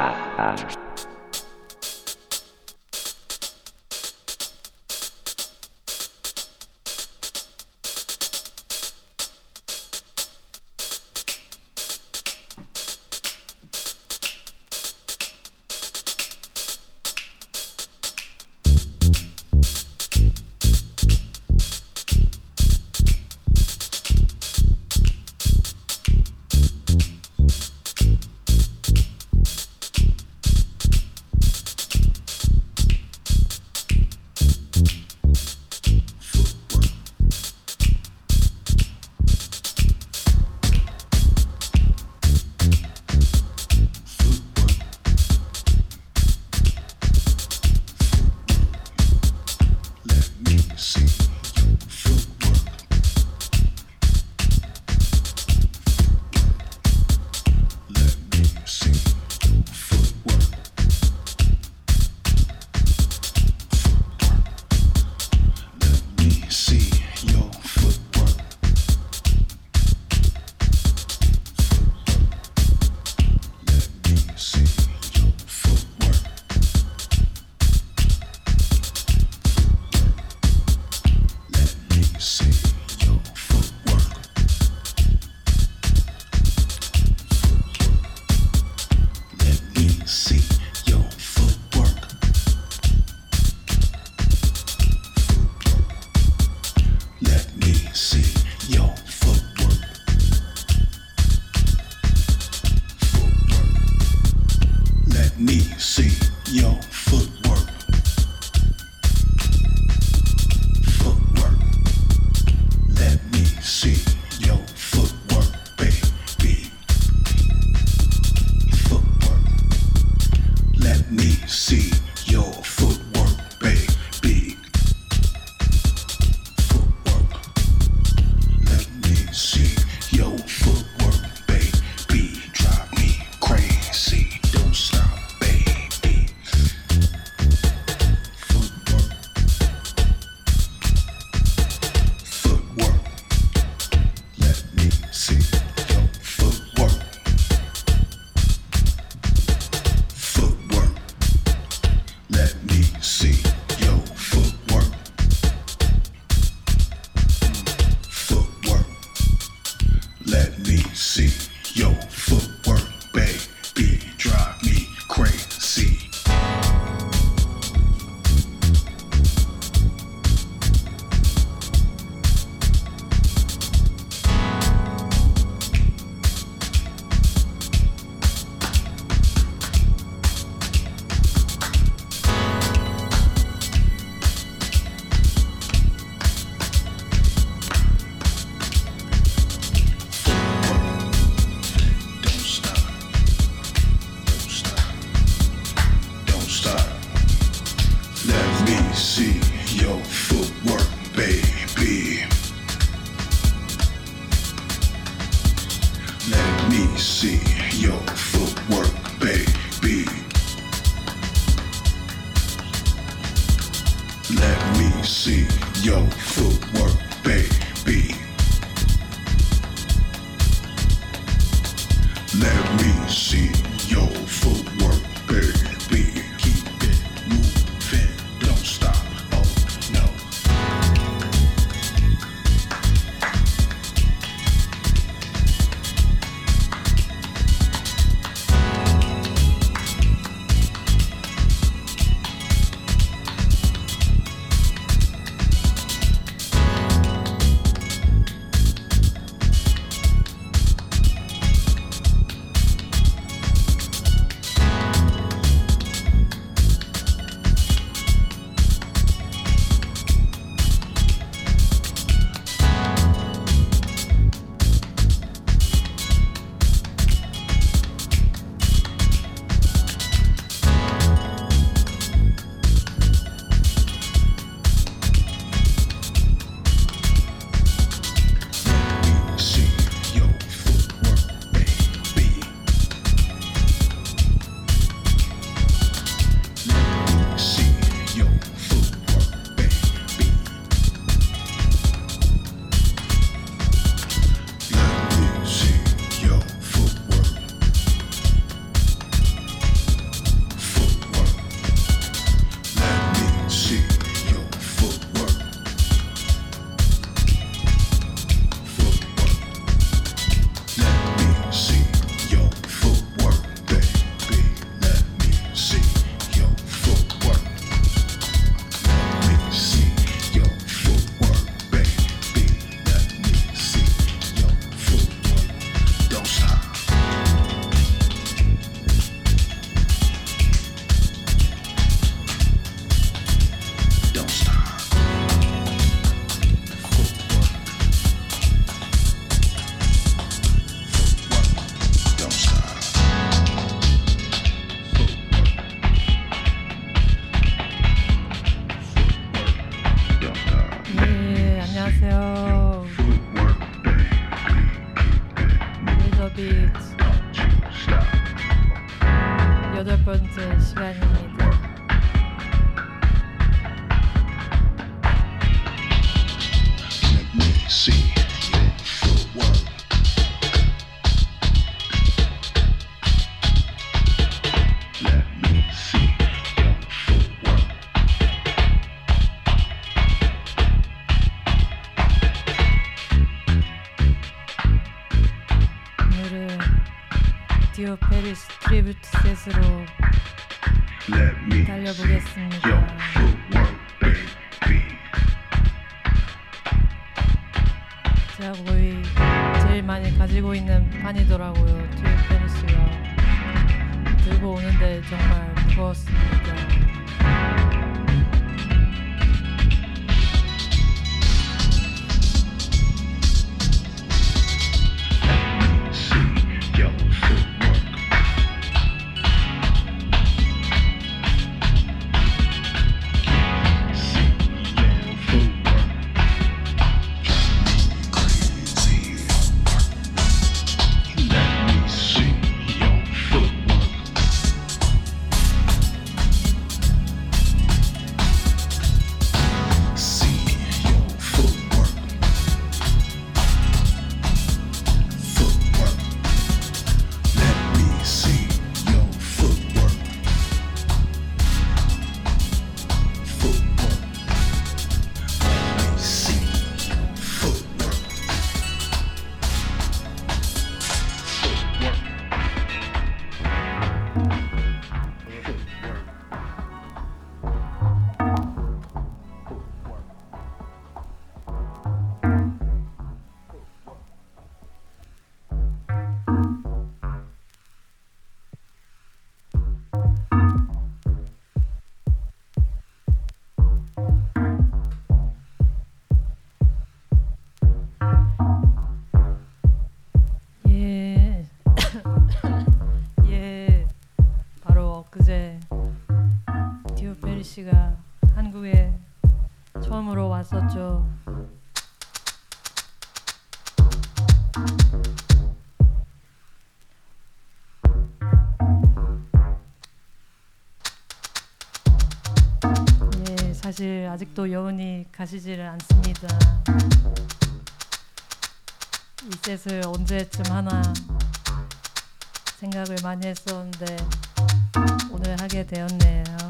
ah, ah. 아니더라고요. 사실 아직도 여운이 가시지를 않습니다. 이 셋을 언제쯤 하나 생각을 많이 했었는데 오늘 하게 되었네요.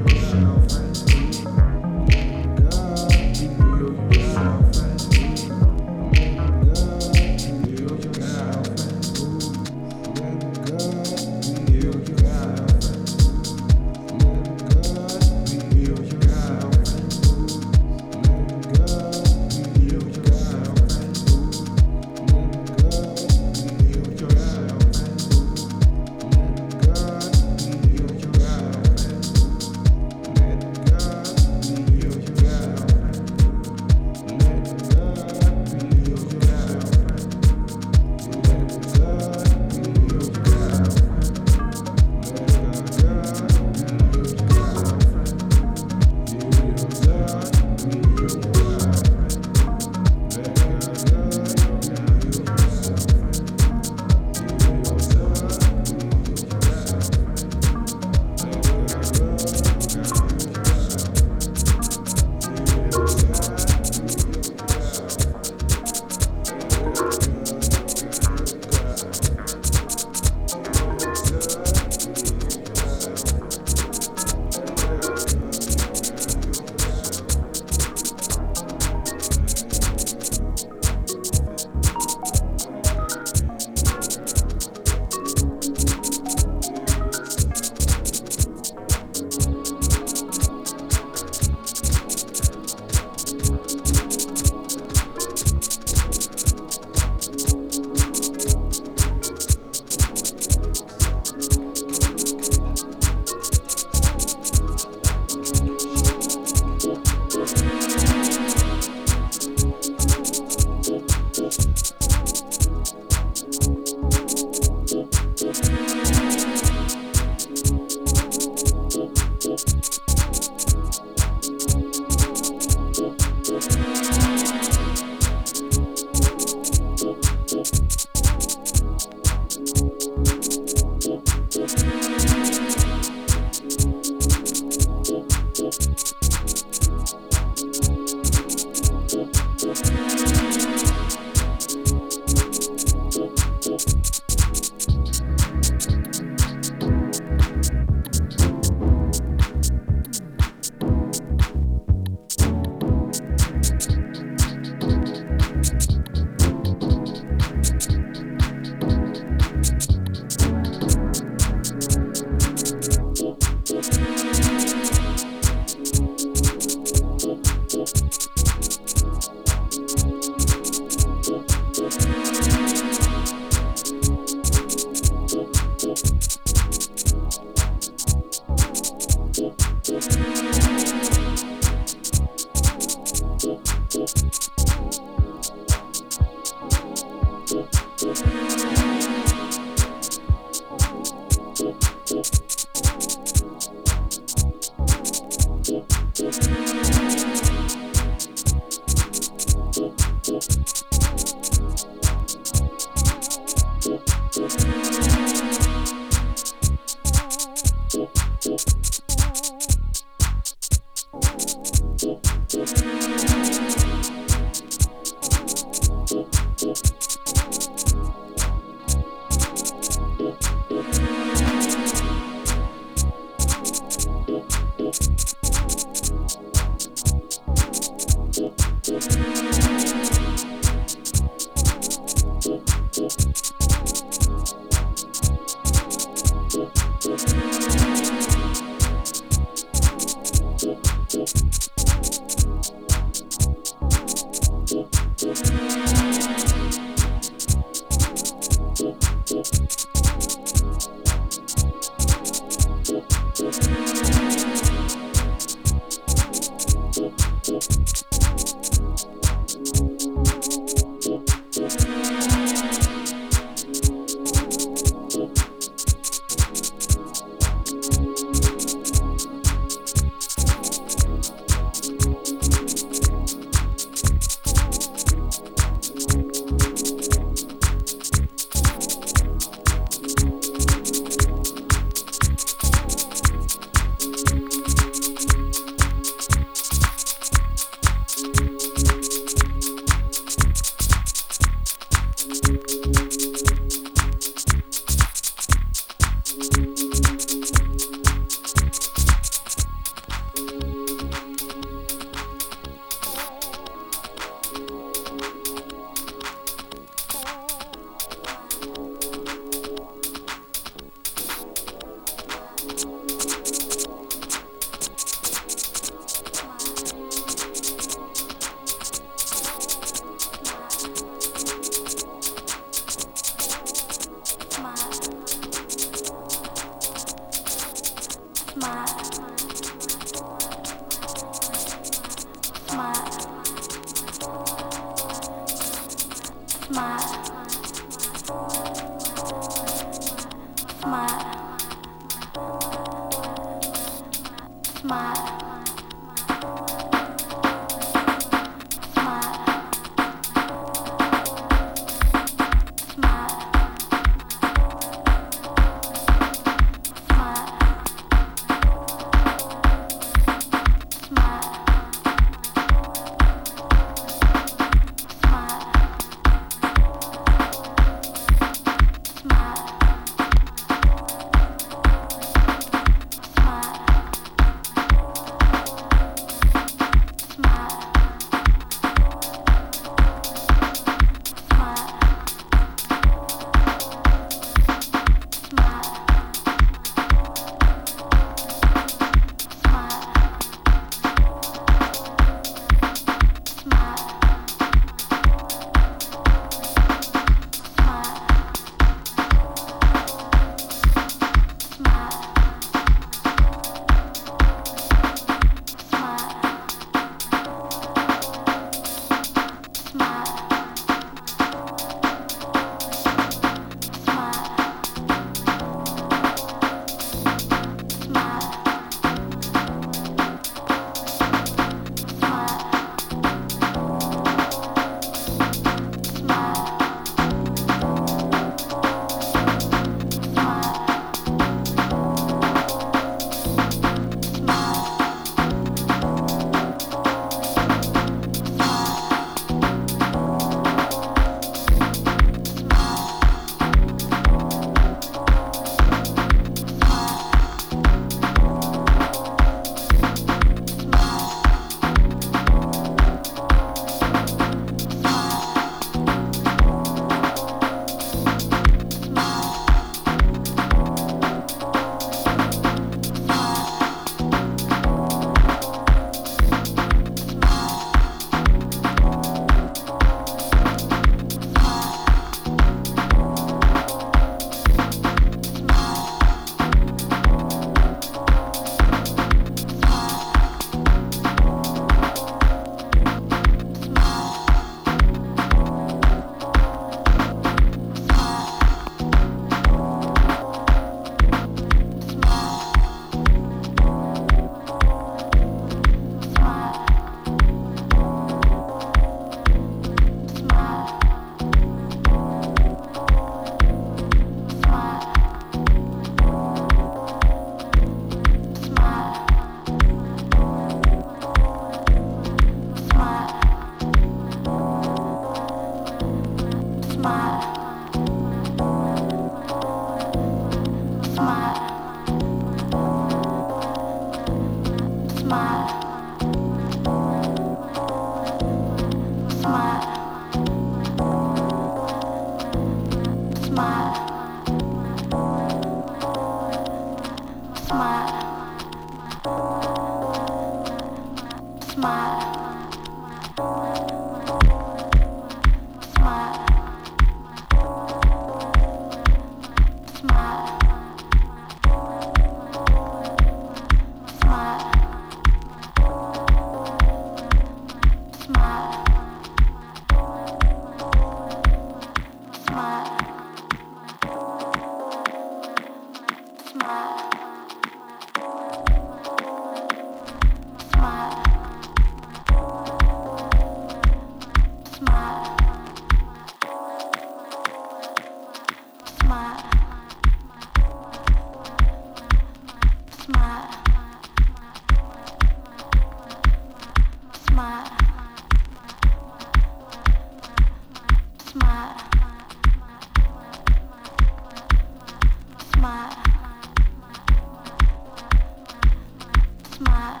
妈呀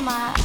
my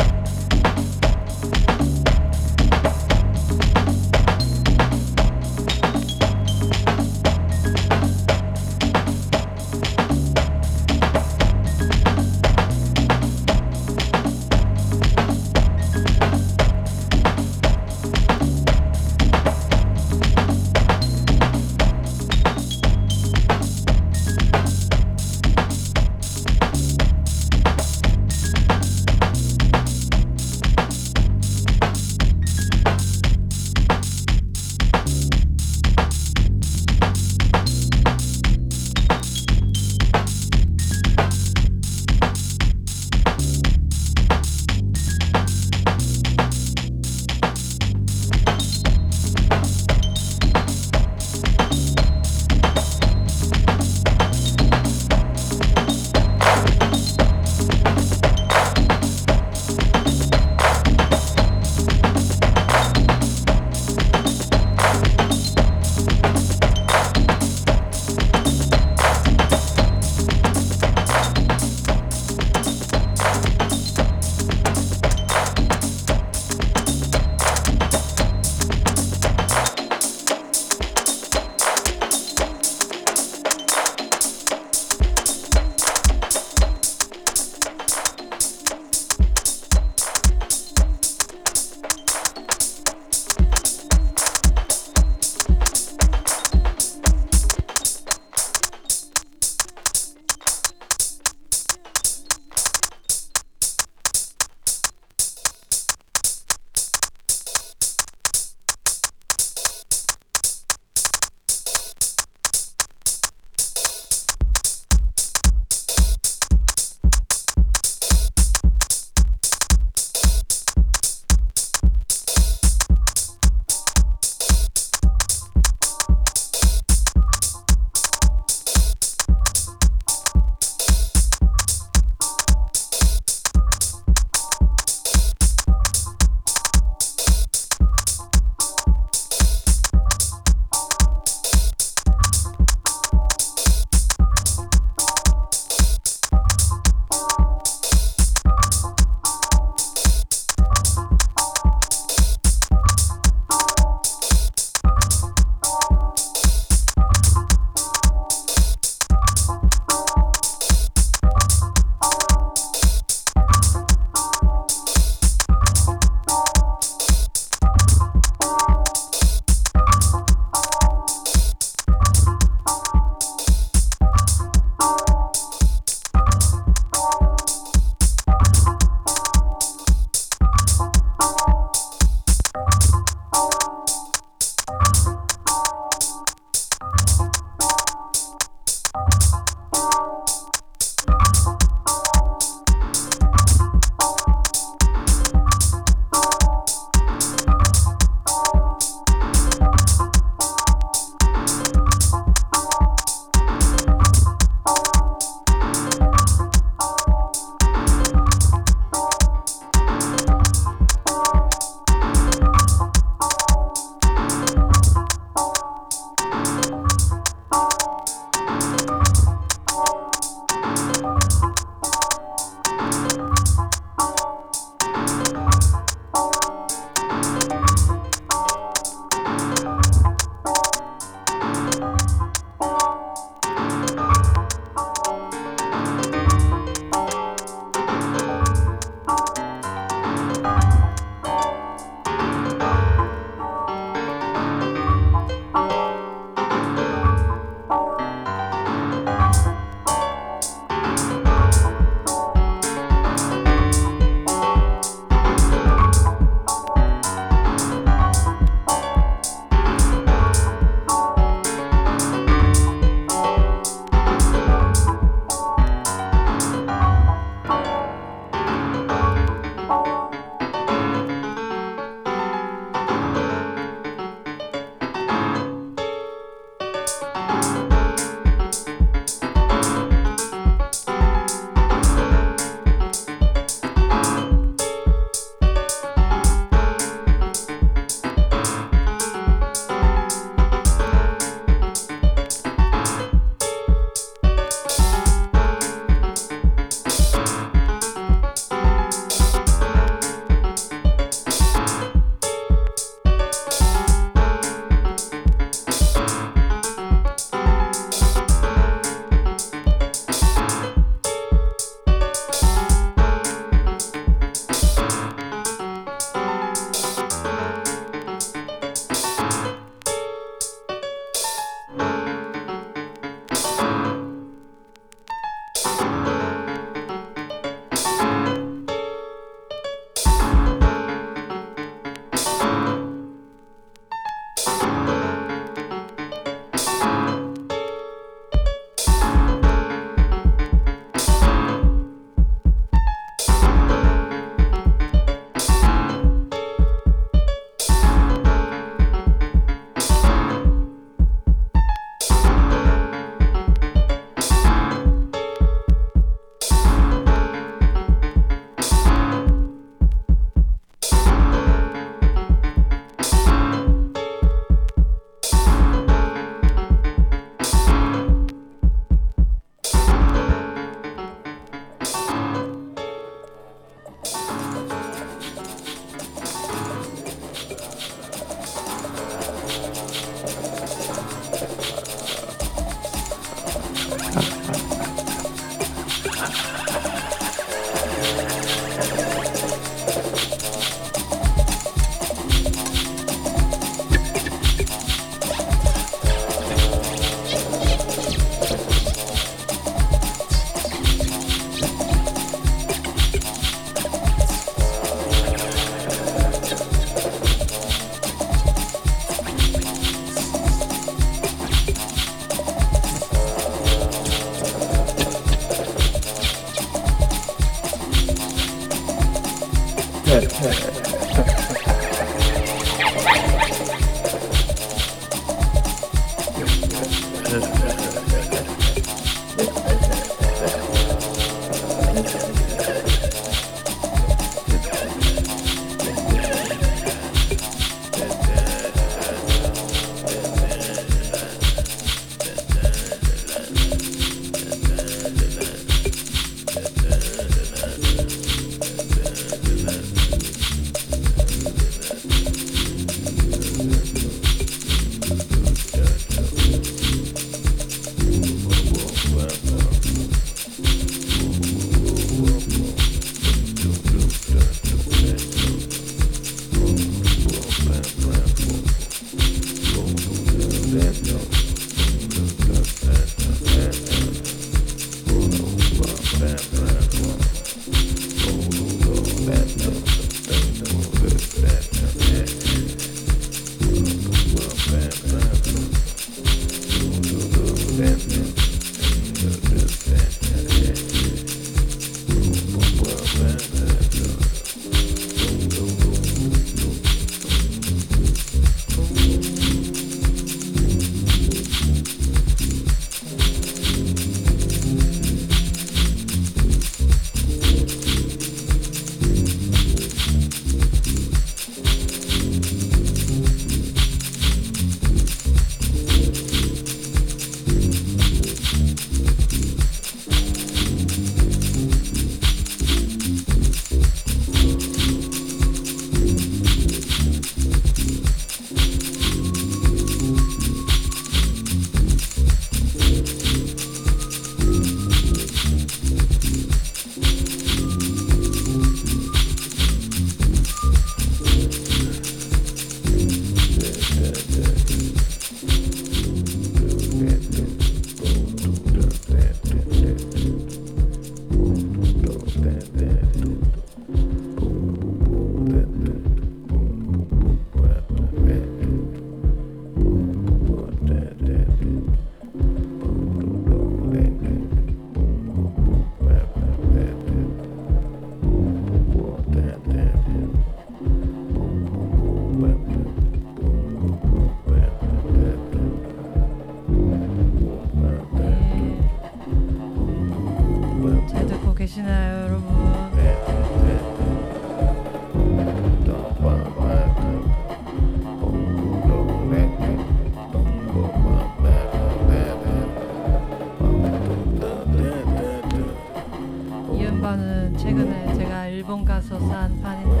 일본 가서 산 판인데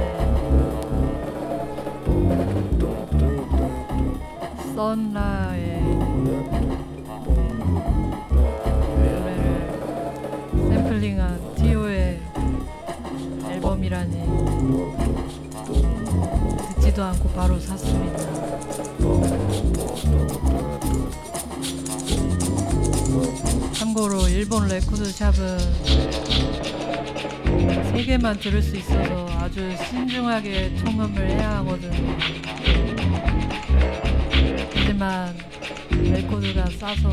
썬라의 노래를 샘플링한 티오의 앨범이라니 듣지도 않고 바로 샀습니다. 참고로 일본 레코드샵은 세 개만 들을 수 있어서 아주 신중하게 청음을 해야 하거든요. 하지만 레코드가 싸서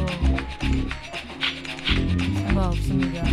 상관없습니다.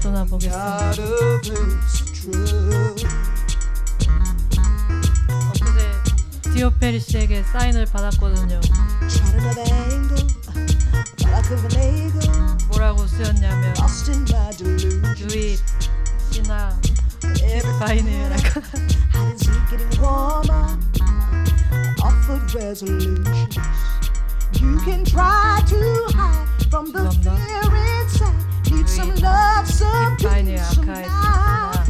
떠나보겠습니다. 엊그제 티오 페리스에게 사인을 받았거든요. 뭐라고 쓰였냐면 신화, Every 바이닐랄까 You can try to hide from the fear inside. Need some love, some peace, some light.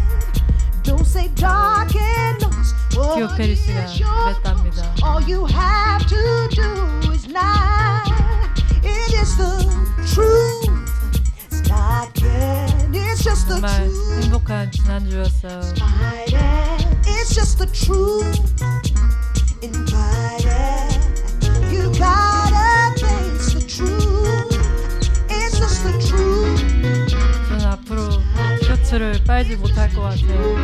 Don't say dark and lost. Oh, is your lost. All you have to do is lie. It is the truth. It's not yet. It's just the truth. 행복한 지난주였어요. It's just the truth. Invited. You got. 겉을 빨지 못할 것 같아요.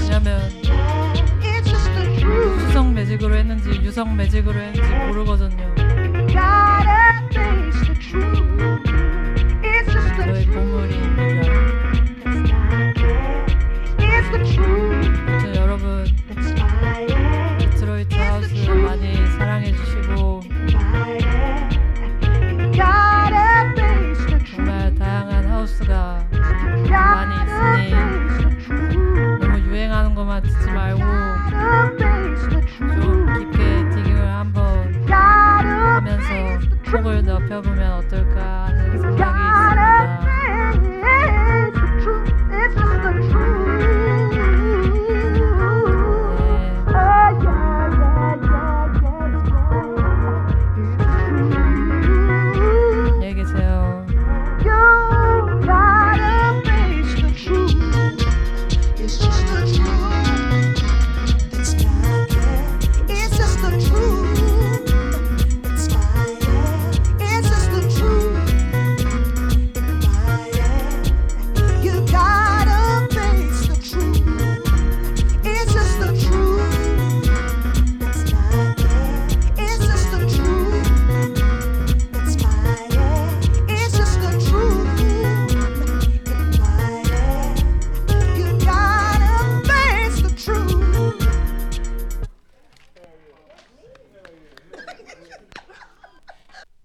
왜냐면 수성 매직으로 했는지 유성 매직으로 했는지 모르거든요. 저의 보물입니다. 많이 있으니 너무 유행하는 것만 듣지 말고 좀 깊게 디깅을 한번 하면서 폭을 넓혀보면 어떨까?